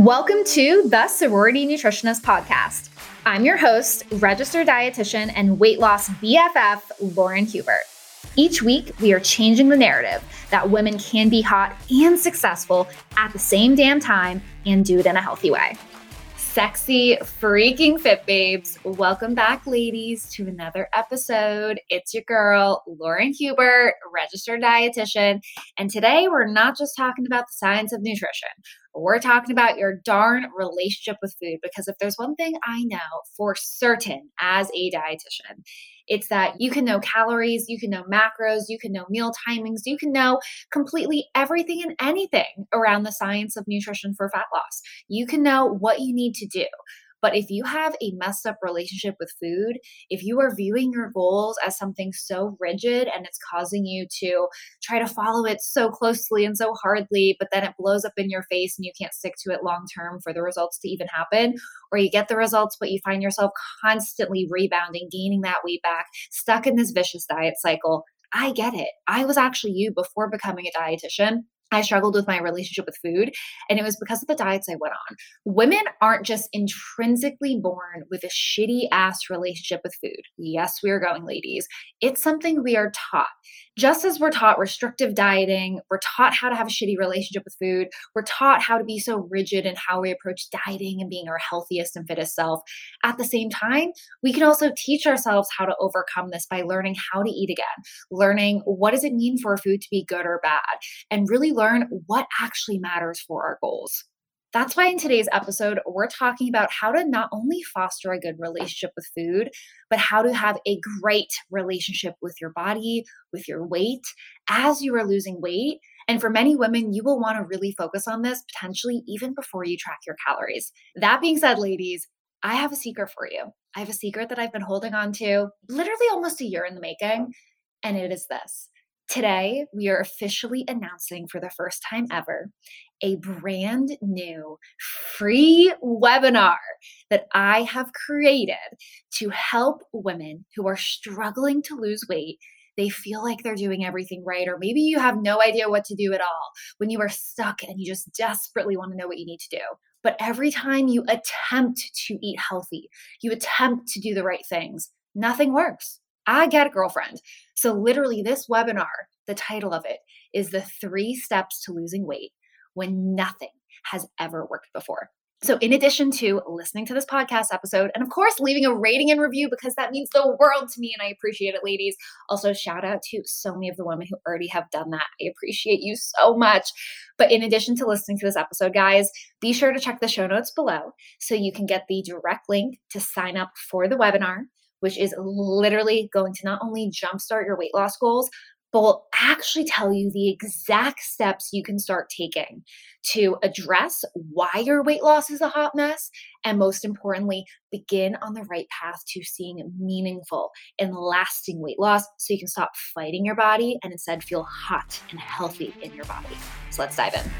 Welcome to the Sorority Nutritionist Podcast. I'm your host, registered dietitian and weight loss BFF, Lauren Hubert. Each week, we are changing the narrative that women can be hot and successful at the same damn time and do it in a healthy way. Sexy, freaking fit babes. Welcome back, ladies, to another episode. It's your girl, Lauren Hubert, registered dietitian. And today we're not just talking about the science of nutrition. We're talking about your darn relationship with food because if there's one thing I know for certain as a dietitian, it's that you can know calories, you can know macros, you can know meal timings, you can know completely everything and anything around the science of nutrition for fat loss. You can know what you need to do. But if you have a messed up relationship with food, if you are viewing your goals as something so rigid and it's causing you to try to follow it so closely and so hardly, but then it blows up in your face and you can't stick to it long term for the results to even happen, or you get the results, but you find yourself constantly rebounding, gaining that weight back, stuck in this vicious diet cycle. I get it. I was actually you before becoming a dietitian. I struggled with my relationship with food, and it was because of the diets I went on. Women aren't just intrinsically born with a shitty ass relationship with food. Yes, we are going, ladies. It's something we are taught. Just as we're taught restrictive dieting, we're taught how to have a shitty relationship with food, we're taught how to be so rigid in how we approach dieting and being our healthiest and fittest self. At the same time, we can also teach ourselves how to overcome this by learning how to eat again, learning what does it mean for food to be good or bad, and really learn what actually matters for our goals. That's why in today's episode, we're talking about how to not only foster a good relationship with food, but how to have a great relationship with your body, with your weight as you are losing weight. And for many women, you will want to really focus on this potentially even before you track your calories. That being said, ladies, I have a secret for you. I have a secret that I've been holding on to literally almost a year in the making, and it is this. Today, we are officially announcing for the first time ever a brand new free webinar that I have created to help women who are struggling to lose weight. They feel like they're doing everything right, or maybe you have no idea what to do at all when you are stuck and you just desperately want to know what you need to do. But every time you attempt to eat healthy, you attempt to do the right things, nothing works. I get a girlfriend. So, literally, this webinar, the title of it is The Three Steps to Losing Weight When Nothing Has Ever Worked Before. So, in addition to listening to this podcast episode, and of course, leaving a rating and review because that means the world to me and I appreciate it, ladies. Also, shout out to so many of the women who already have done that. I appreciate you so much. But in addition to listening to this episode, guys, be sure to check the show notes below so you can get the direct link to sign up for the webinar which is literally going to not only jumpstart your weight loss goals, but will actually tell you the exact steps you can start taking to address why your weight loss is a hot mess. And most importantly, begin on the right path to seeing meaningful and lasting weight loss so you can stop fighting your body and instead feel hot and healthy in your body. So let's dive in.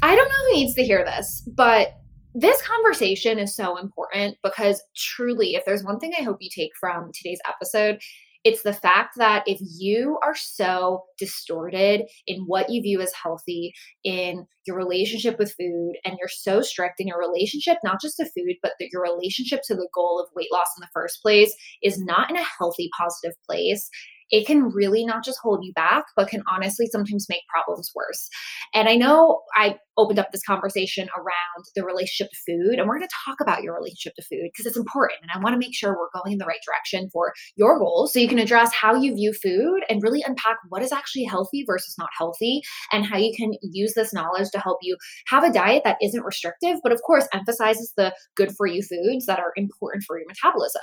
I don't know who needs to hear this, but this conversation is so important because truly, if there's one thing I hope you take from today's episode, it's the fact that if you are so distorted in what you view as healthy in your relationship with food and you're so strict in your relationship not just to food but that your relationship to the goal of weight loss in the first place is not in a healthy positive place it can really not just hold you back, but can honestly sometimes make problems worse. And I know I opened up this conversation around the relationship to food, and we're going to talk about your relationship to food because it's important. And I want to make sure we're going in the right direction for your goals so you can address how you view food and really unpack what is actually healthy versus not healthy, and how you can use this knowledge to help you have a diet that isn't restrictive, but of course emphasizes the good for you foods that are important for your metabolism.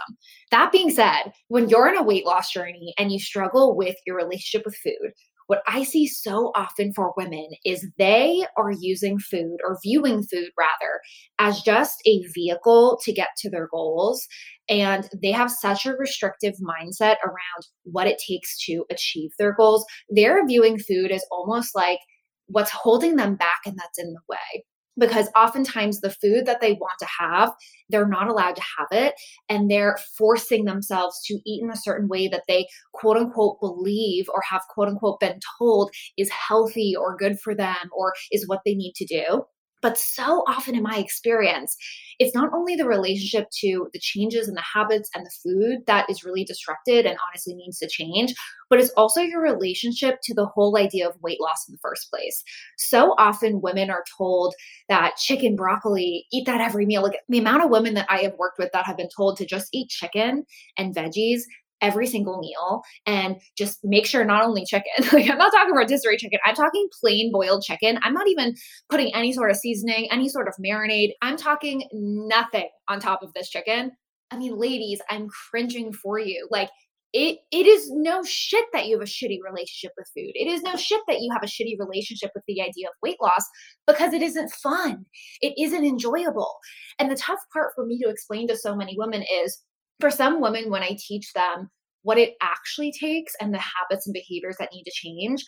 That being said, when you're in a weight loss journey and you struggle with your relationship with food, what I see so often for women is they are using food or viewing food rather as just a vehicle to get to their goals. And they have such a restrictive mindset around what it takes to achieve their goals. They're viewing food as almost like what's holding them back and that's in the way. Because oftentimes the food that they want to have, they're not allowed to have it. And they're forcing themselves to eat in a certain way that they quote unquote believe or have quote unquote been told is healthy or good for them or is what they need to do. But so often in my experience, it's not only the relationship to the changes in the habits and the food that is really disrupted and honestly needs to change, but it's also your relationship to the whole idea of weight loss in the first place. So often women are told that chicken, broccoli, eat that every meal. Like the amount of women that I have worked with that have been told to just eat chicken and veggies every single meal and just make sure not only chicken, like I'm not talking rotisserie chicken, I'm talking plain boiled chicken. I'm not even putting any sort of seasoning, any sort of marinade. I'm talking nothing on top of this chicken. I mean, ladies, I'm cringing for you. Like, it, it is no shit that you have a shitty relationship with food. It is no shit that you have a shitty relationship with the idea of weight loss because it isn't fun. It isn't enjoyable. And the tough part for me to explain to so many women is for some women, when I teach them what it actually takes and the habits and behaviors that need to change,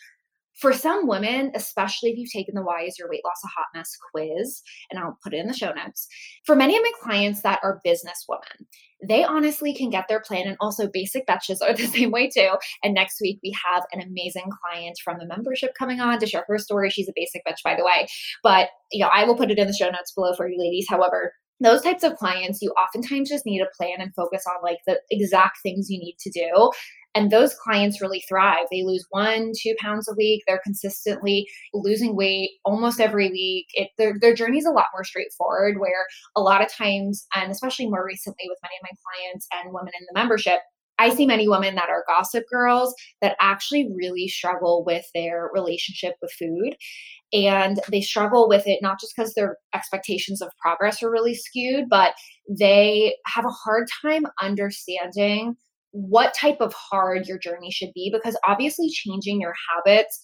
for some women, especially if you've taken the Why is Your Weight Loss a Hot Mess quiz, and I'll put it in the show notes, for many of my clients that are business women, they honestly can get their plan. And also, basic betches are the same way too. And next week, we have an amazing client from the membership coming on to share her story. She's a basic betch, by the way. But, you know, I will put it in the show notes below for you ladies. However, those types of clients, you oftentimes just need a plan and focus on like the exact things you need to do. And those clients really thrive. They lose one, two pounds a week. They're consistently losing weight almost every week. It, their, their journey is a lot more straightforward, where a lot of times, and especially more recently with many of my clients and women in the membership, I see many women that are gossip girls that actually really struggle with their relationship with food. And they struggle with it not just because their expectations of progress are really skewed, but they have a hard time understanding what type of hard your journey should be because obviously changing your habits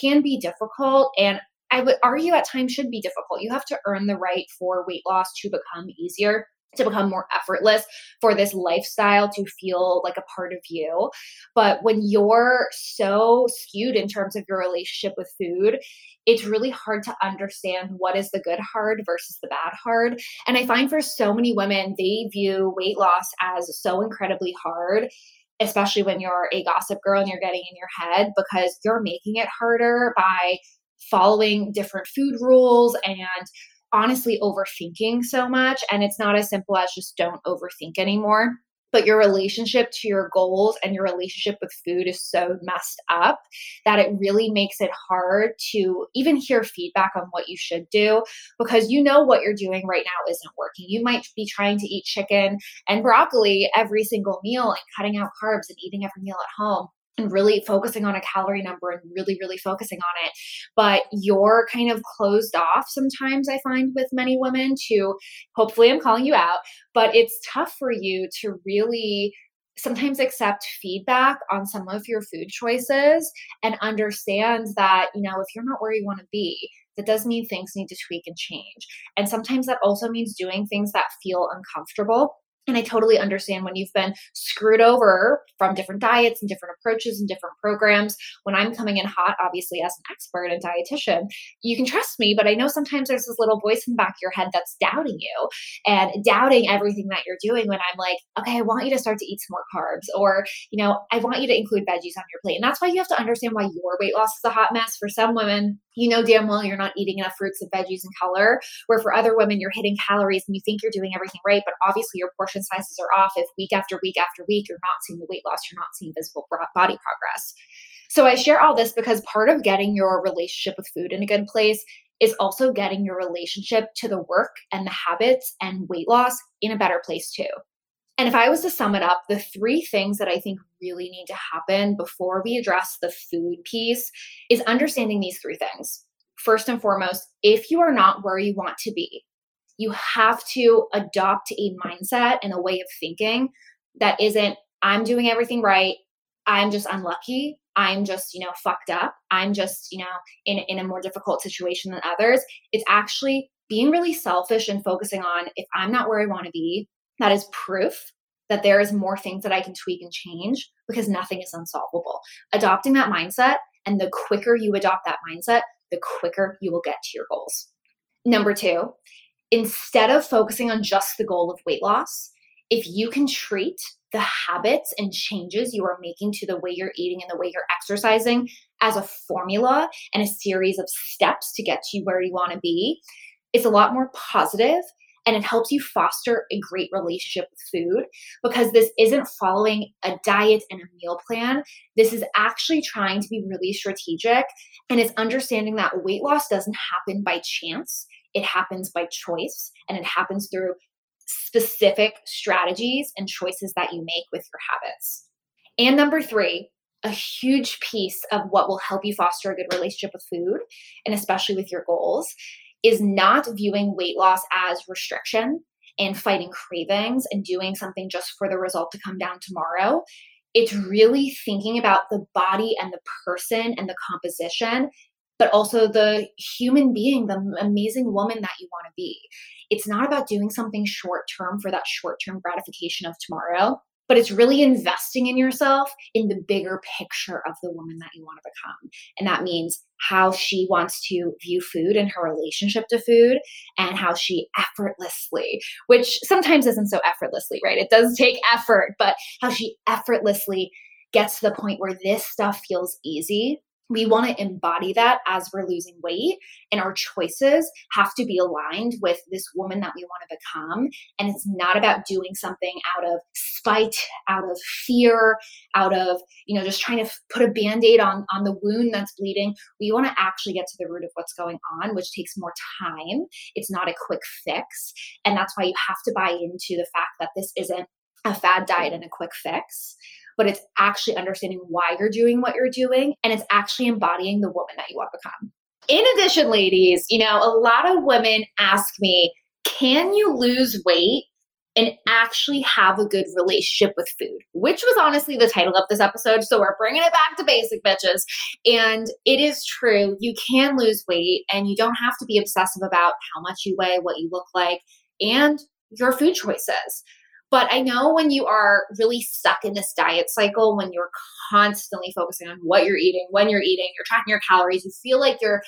can be difficult and I would argue at times should be difficult. You have to earn the right for weight loss to become easier to become more effortless for this lifestyle to feel like a part of you. But when you're so skewed in terms of your relationship with food, it's really hard to understand what is the good hard versus the bad hard. And I find for so many women, they view weight loss as so incredibly hard especially when you're a gossip girl and you're getting in your head because you're making it harder by following different food rules and honestly overthinking so much. And it's not as simple as just don't overthink anymore. But your relationship to your goals and your relationship with food is so messed up that it really makes it hard to even hear feedback on what you should do because you know what you're doing right now isn't working. You might be trying to eat chicken and broccoli every single meal and cutting out carbs and eating every meal at home and really focusing on a calorie number and really, really focusing on it. But you're kind of closed off sometimes, I find with many women to hopefully I'm calling you out, but it's tough for you to really sometimes accept feedback on some of your food choices and understand that, you know, if you're not where you want to be, that does mean things need to tweak and change. And sometimes that also means doing things that feel uncomfortable and I totally understand when you've been screwed over from different diets and different approaches and different programs. When I'm coming in hot, obviously, as an expert and dietitian, you can trust me, but I know sometimes there's this little voice in the back of your head that's doubting you and doubting everything that you're doing when I'm like, okay, I want you to start to eat some more carbs, or, you know, I want you to include veggies on your plate. And that's why you have to understand why your weight loss is a hot mess. For some women, you know damn well you're not eating enough fruits and veggies and color. Where for other women, you're hitting calories and you think you're doing everything right, but obviously your portion sizes are off. If week after week after week, you're not seeing the weight loss, you're not seeing visible body progress. So I share all this because part of getting your relationship with food in a good place is also getting your relationship to the work and the habits and weight loss in a better place too. And if I was to sum it up, the three things that I think really need to happen before we address the food piece is understanding these three things. First and foremost, if you are not where you want to be, you have to adopt a mindset and a way of thinking that isn't, I'm doing everything right. I'm just unlucky. I'm just, you know, fucked up. I'm just, you know, in, in a more difficult situation than others. It's actually being really selfish and focusing on if I'm not where I want to be, that is proof that there is more things that I can tweak and change because nothing is unsolvable. Adopting that mindset, and the quicker you adopt that mindset, the quicker you will get to your goals. Number two, instead of focusing on just the goal of weight loss, if you can treat the habits and changes you are making to the way you're eating and the way you're exercising as a formula and a series of steps to get you where you want to be, it's a lot more positive and it helps you foster a great relationship with food because this isn't following a diet and a meal plan. This is actually trying to be really strategic and it's understanding that weight loss doesn't happen by chance. It happens by choice and it happens through specific strategies and choices that you make with your habits. And number three, a huge piece of what will help you foster a good relationship with food, and especially with your goals, is not viewing weight loss as restriction and fighting cravings and doing something just for the result to come down tomorrow. It's really thinking about the body and the person and the composition but also the human being, the amazing woman that you want to be. It's not about doing something short term for that short term gratification of tomorrow, but it's really investing in yourself in the bigger picture of the woman that you want to become. And that means how she wants to view food and her relationship to food and how she effortlessly, which sometimes isn't so effortlessly, right? It does take effort, but how she effortlessly gets to the point where this stuff feels easy we want to embody that as we're losing weight and our choices have to be aligned with this woman that we want to become. And it's not about doing something out of spite out of fear out of you know just trying to put a band-aid on on the wound that's bleeding. We want to actually get to the root of what's going on which takes more time. It's not a quick fix. And that's why you have to buy into the fact that this isn't a fad diet and a quick fix but it's actually understanding why you're doing what you're doing and it's actually embodying the woman that you want to become. In addition, ladies, you know, a lot of women ask me, can you lose weight and actually have a good relationship with food, which was honestly the title of this episode. So we're bringing it back to basic, bitches. And it is true, you can lose weight and you don't have to be obsessive about how much you weigh, what you look like, and your food choices. But I know when you are really stuck in this diet cycle, when you're constantly focusing on what you're eating, when you're eating, you're tracking your calories, you feel like you're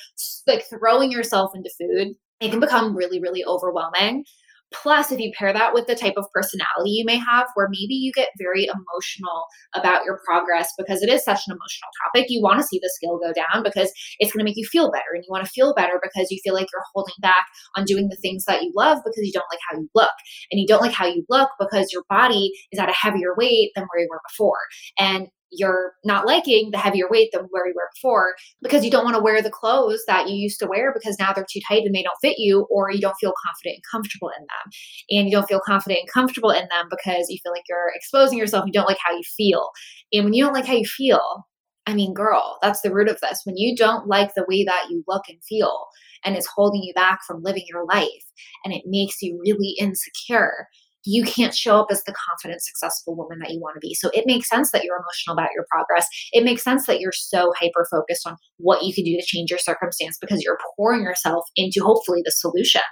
like throwing yourself into food, it can become really, really overwhelming. Plus, if you pair that with the type of personality you may have, where maybe you get very emotional about your progress because it is such an emotional topic, you want to see the scale go down because it's going to make you feel better. And you want to feel better because you feel like you're holding back on doing the things that you love because you don't like how you look. And you don't like how you look because your body is at a heavier weight than where you were before. And you're not liking the heavier weight than where you were before because you don't want to wear the clothes that you used to wear because now they're too tight and they don't fit you or you don't feel confident and comfortable in them. And you don't feel confident and comfortable in them because you feel like you're exposing yourself you don't like how you feel. And when you don't like how you feel i mean girl that's the root of this. When you don't like the way that you look and feel and it's holding you back from living your life and it makes you really insecure you can't show up as the confident, successful woman that you want to be. So it makes sense that you're emotional about your progress. It makes sense that you're so hyper focused on what you can do to change your circumstance because you're pouring yourself into hopefully the solution.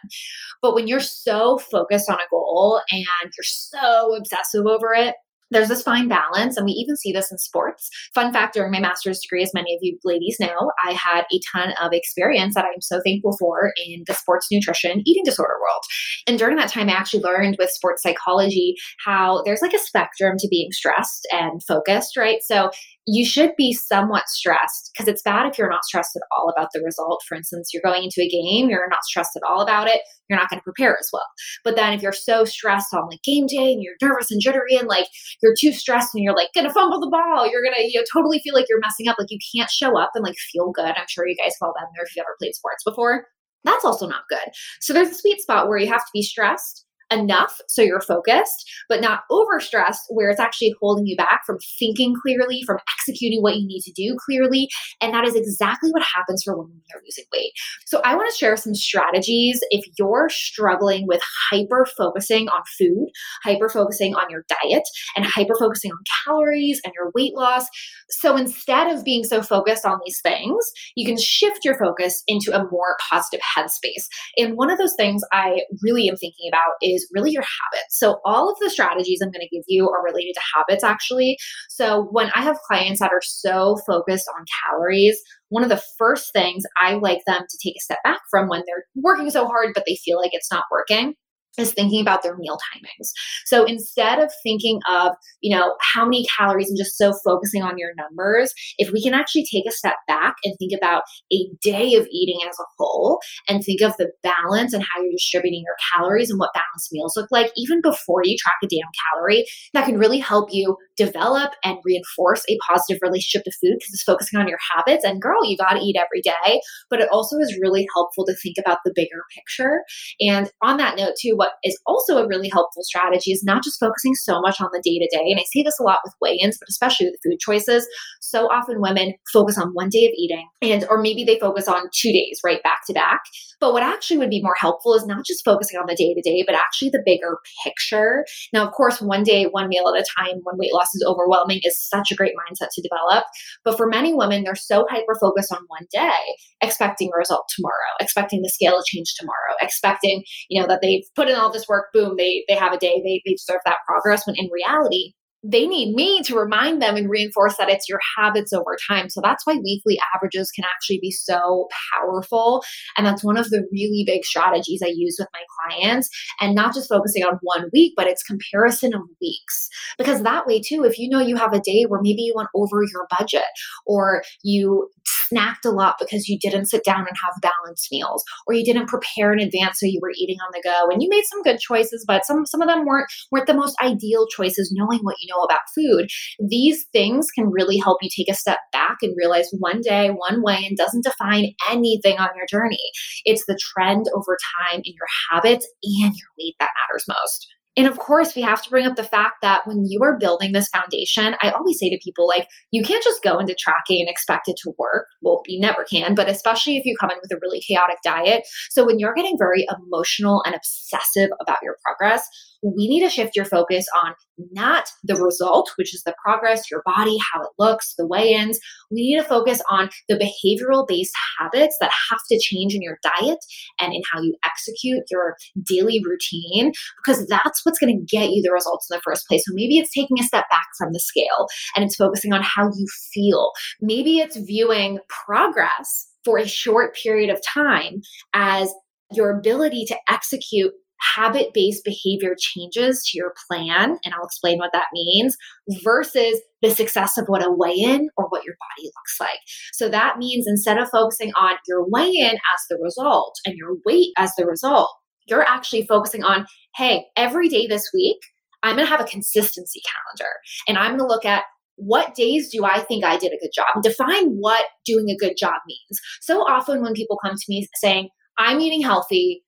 But when you're so focused on a goal and you're so obsessive over it, there's this fine balance, and we even see this in sports. Fun fact during my master's degree, as many of you ladies know, I had a ton of experience that I'm so thankful for in the sports nutrition eating disorder world. And during that time, I actually learned with sports psychology how there's like a spectrum to being stressed and focused, right? So you should be somewhat stressed because it's bad if you're not stressed at all about the result. For instance, you're going into a game, you're not stressed at all about it, you're not going to prepare as well. But then if you're so stressed on like game day and you're nervous and jittery and like you're too stressed and you're like gonna fumble the ball, you're gonna you know totally feel like you're messing up, like you can't show up and like feel good. I'm sure you guys have all been there if you've ever played sports before. That's also not good. So there's a sweet spot where you have to be stressed enough so you're focused, but not overstressed where it's actually holding you back from thinking clearly, from executing what you need to do clearly. And that is exactly what happens for women when they're losing weight. So I want to share some strategies if you're struggling with hyper focusing on food, hyper focusing on your diet, and hyper focusing on calories and your weight loss. So instead of being so focused on these things, you can shift your focus into a more positive headspace. And one of those things I really am thinking about is is really your habits. So, all of the strategies I'm going to give you are related to habits, actually. So, when I have clients that are so focused on calories, one of the first things I like them to take a step back from when they're working so hard, but they feel like it's not working is thinking about their meal timings. So instead of thinking of, you know, how many calories and just so focusing on your numbers, if we can actually take a step back and think about a day of eating as a whole and think of the balance and how you're distributing your calories and what balanced meals look like, even before you track a damn calorie, that can really help you develop and reinforce a positive relationship to food because it's focusing on your habits. And girl, you got to eat every day. But it also is really helpful to think about the bigger picture. And on that note, too, what is also a really helpful strategy is not just focusing so much on the day to day. And I see this a lot with weigh ins, but especially with food choices. So often women focus on one day of eating and, or maybe they focus on two days, right, back to back. But what actually would be more helpful is not just focusing on the day to day, but actually the bigger picture. Now, of course, one day, one meal at a time when weight loss is overwhelming is such a great mindset to develop. But for many women, they're so hyper focused on one day, expecting a result tomorrow, expecting the scale to change tomorrow, expecting, you know, that they've put in all this work, boom, they they have a day, they they deserve that progress. When in reality, they need me to remind them and reinforce that it's your habits over time. So that's why weekly averages can actually be so powerful. And that's one of the really big strategies I use with my clients. And not just focusing on one week, but it's comparison of weeks. Because that way, too, if you know you have a day where maybe you went over your budget or you snacked a lot because you didn't sit down and have balanced meals or you didn't prepare in advance so you were eating on the go and you made some good choices but some some of them weren't weren't the most ideal choices knowing what you know about food. These things can really help you take a step back and realize one day one way and doesn't define anything on your journey. It's the trend over time in your habits and your weight that matters most and of course, we have to bring up the fact that when you are building this foundation, I always say to people, like, you can't just go into tracking and expect it to work. Well, you never can, but especially if you come in with a really chaotic diet. So when you're getting very emotional and obsessive about your progress, we need to shift your focus on not the result, which is the progress, your body, how it looks, the weigh ins. We need to focus on the behavioral based habits that have to change in your diet and in how you execute your daily routine, because that's what's going to get you the results in the first place. So maybe it's taking a step back from the scale and it's focusing on how you feel. Maybe it's viewing progress for a short period of time as your ability to execute habit based behavior changes to your plan, and I'll explain what that means, versus the success of what a weigh in or what your body looks like. So that means instead of focusing on your weigh in as the result and your weight as the result, you're actually focusing on, hey, every day this week, I'm going to have a consistency calendar and I'm going to look at what days do I think I did a good job? Define what doing a good job means. So often when people come to me saying, I'm eating healthy,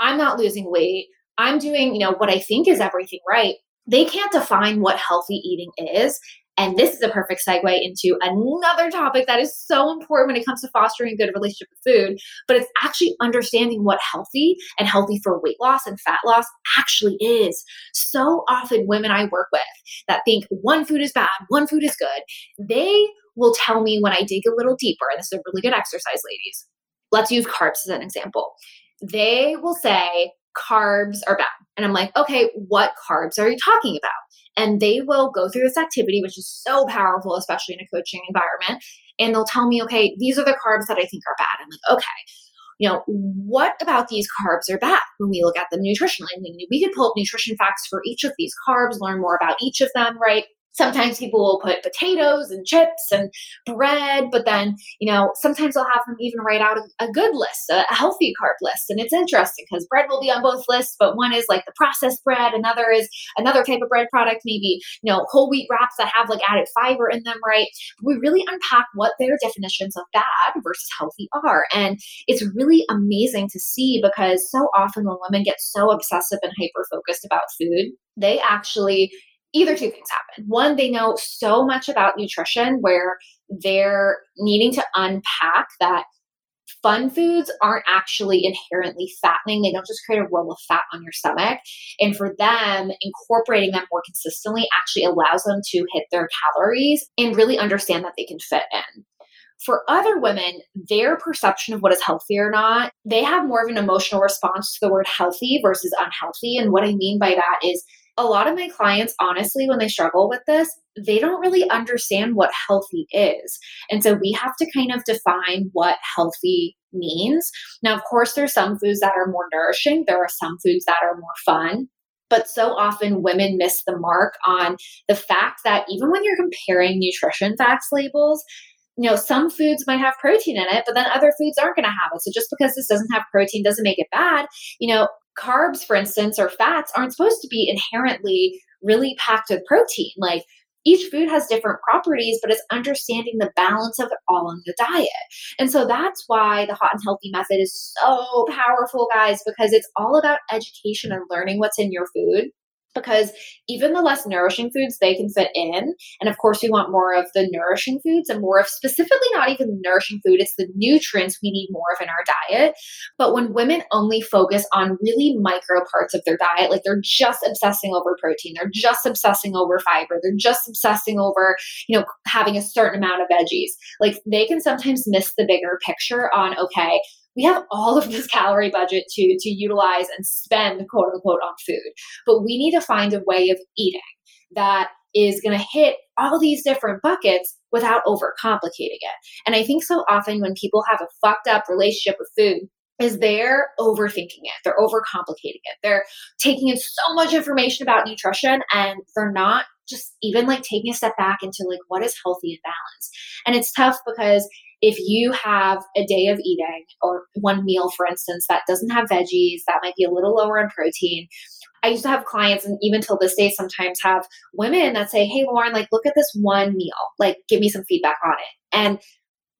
I'm not losing weight. I'm doing, you know, what I think is everything right. They can't define what healthy eating is. And this is a perfect segue into another topic that is so important when it comes to fostering a good relationship with food, but it's actually understanding what healthy and healthy for weight loss and fat loss actually is. So often, women I work with that think one food is bad, one food is good, they will tell me when I dig a little deeper, and this is a really good exercise, ladies. Let's use carbs as an example they will say carbs are bad. And I'm like, okay, what carbs are you talking about? And they will go through this activity, which is so powerful, especially in a coaching environment. And they'll tell me, okay, these are the carbs that I think are bad. I'm like, okay, you know, what about these carbs are bad? When we look at them nutritionally, we could pull up nutrition facts for each of these carbs, learn more about each of them, right? Sometimes people will put potatoes and chips and bread but then you know sometimes they'll have them even write out a, good list a, a, healthy carb list. And it's interesting because bread will be on both lists but one is like the processed bread another is another type of bread product maybe you know whole wheat wraps that have like added fiber in them right? We really unpack what their definitions of bad versus healthy are. And it's really amazing to see because so often when women get so obsessive and hyper focused about food they actually either two things happen. One, they know so much about nutrition where they're needing to unpack that fun foods aren't actually inherently fattening. They don't just create a roll of fat on your stomach. And for them, incorporating them more consistently actually allows them to hit their calories and really understand that they can fit in. For other women, their perception of what is healthy or not, they have more of an emotional response to the word healthy versus unhealthy. And what I mean by that is a lot of my clients, honestly, when they struggle with this, they don't really understand what healthy is. And so we have to kind of define what healthy means. Now, of course, there's some foods that are more nourishing, there are some foods that are more fun. But so often women miss the mark on the fact that even when you're comparing nutrition facts labels, you know, some foods might have protein in it, but then other foods aren't going to have it. So just because this doesn't have protein doesn't make it bad. You know, carbs, for instance, or fats aren't supposed to be inherently really packed with protein. Like each food has different properties, but it's understanding the balance of it all in the diet. And so that's why the hot and healthy method is so powerful, guys, because it's all about education and learning what's in your food because even the less nourishing foods they can fit in and of course we want more of the nourishing foods and more of specifically not even the nourishing food it's the nutrients we need more of in our diet. But when women only focus on really micro parts of their diet like they're just obsessing over protein they're just obsessing over fiber they're just obsessing over you know having a certain amount of veggies like they can sometimes miss the bigger picture on okay we have all of this calorie budget to to utilize and spend quote unquote on food but we need to find a way of eating that is going to hit all these different buckets without overcomplicating it. And i think so often when people have a fucked up relationship with food is they're overthinking it they're overcomplicating it they're taking in so much information about nutrition and they're not just even like taking a step back into like what is healthy and balanced. And it's tough because if you have a day of eating or one meal, for instance, that doesn't have veggies, that might be a little lower in protein. I used to have clients, and even till this day, sometimes have women that say, Hey, Lauren, like, look at this one meal, like, give me some feedback on it. And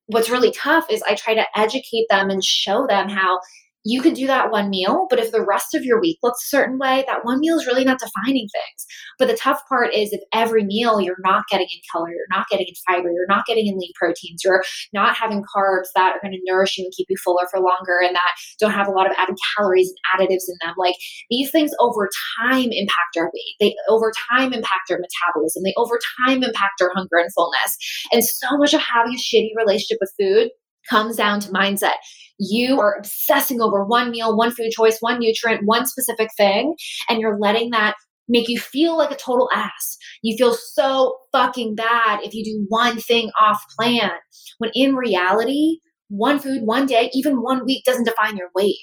what's really tough is I try to educate them and show them how you could do that one meal, but if the rest of your week looks a certain way, that one meal is really not defining things. But the tough part is if every meal you're not getting in color, you're not getting in fiber, you're not getting in lean proteins, you're not having carbs that are going to nourish you and keep you fuller for longer and that don't have a lot of added calories and additives in them. Like these things over time impact our weight. They over time impact our metabolism. They over time impact our hunger and fullness. And so much of having a shitty relationship with food comes down to mindset. You are obsessing over one meal, one food choice, one nutrient, one specific thing, and you're letting that make you feel like a total ass. You feel so fucking bad if you do one thing off plan. When in reality, one food, one day, even one week doesn't define your weight.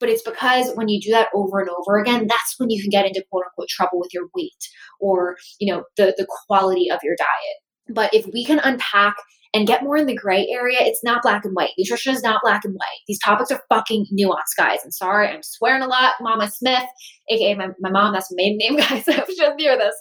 But it's because when you do that over and over again, that's when you can get into quote unquote trouble with your weight or, you know, the, the quality of your diet. But if we can unpack and get more in the gray area, it's not black and white. Nutrition is not black and white. These topics are fucking nuanced, guys. I'm sorry, I'm swearing a lot. Mama Smith, aka my, my mom, that's my maiden name, guys. I shouldn't hear this.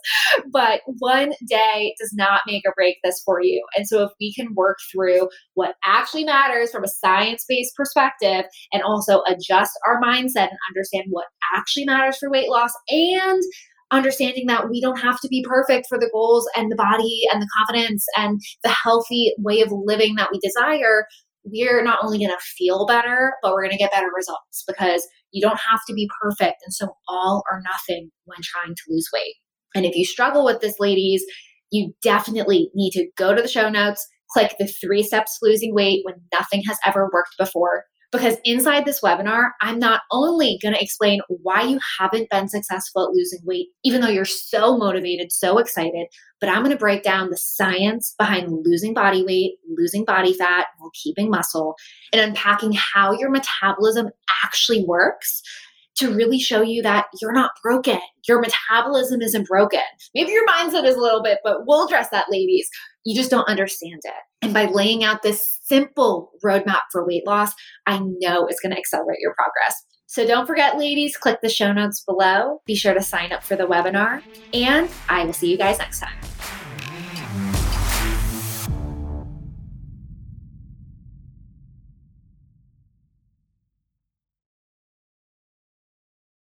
But one day does not make or break this for you. And so if we can work through what actually matters from a science-based perspective and also adjust our mindset and understand what actually matters for weight loss and understanding that we don't have to be perfect for the goals and the body and the confidence and the healthy way of living that we desire, we're not only going to feel better, but we're going to get better results because you don't have to be perfect. And so, all or nothing when trying to lose weight. And if you struggle with this, ladies, you definitely need to go to the show notes, click the three steps to losing weight when nothing has ever worked before. Because inside this webinar, I'm not only going to explain why you haven't been successful at losing weight, even though you're so motivated, so excited, but I'm going to break down the science behind losing body weight, losing body fat, while keeping muscle, and unpacking how your metabolism actually works to really show you that you're not broken. Your metabolism isn't broken. Maybe your mindset is a little bit, but we'll address that, ladies. You just don't understand it. And by laying out this simple roadmap for weight loss, I know it's going to accelerate your progress. So don't forget, ladies, click the show notes below. Be sure to sign up for the webinar, and I will see you guys next time.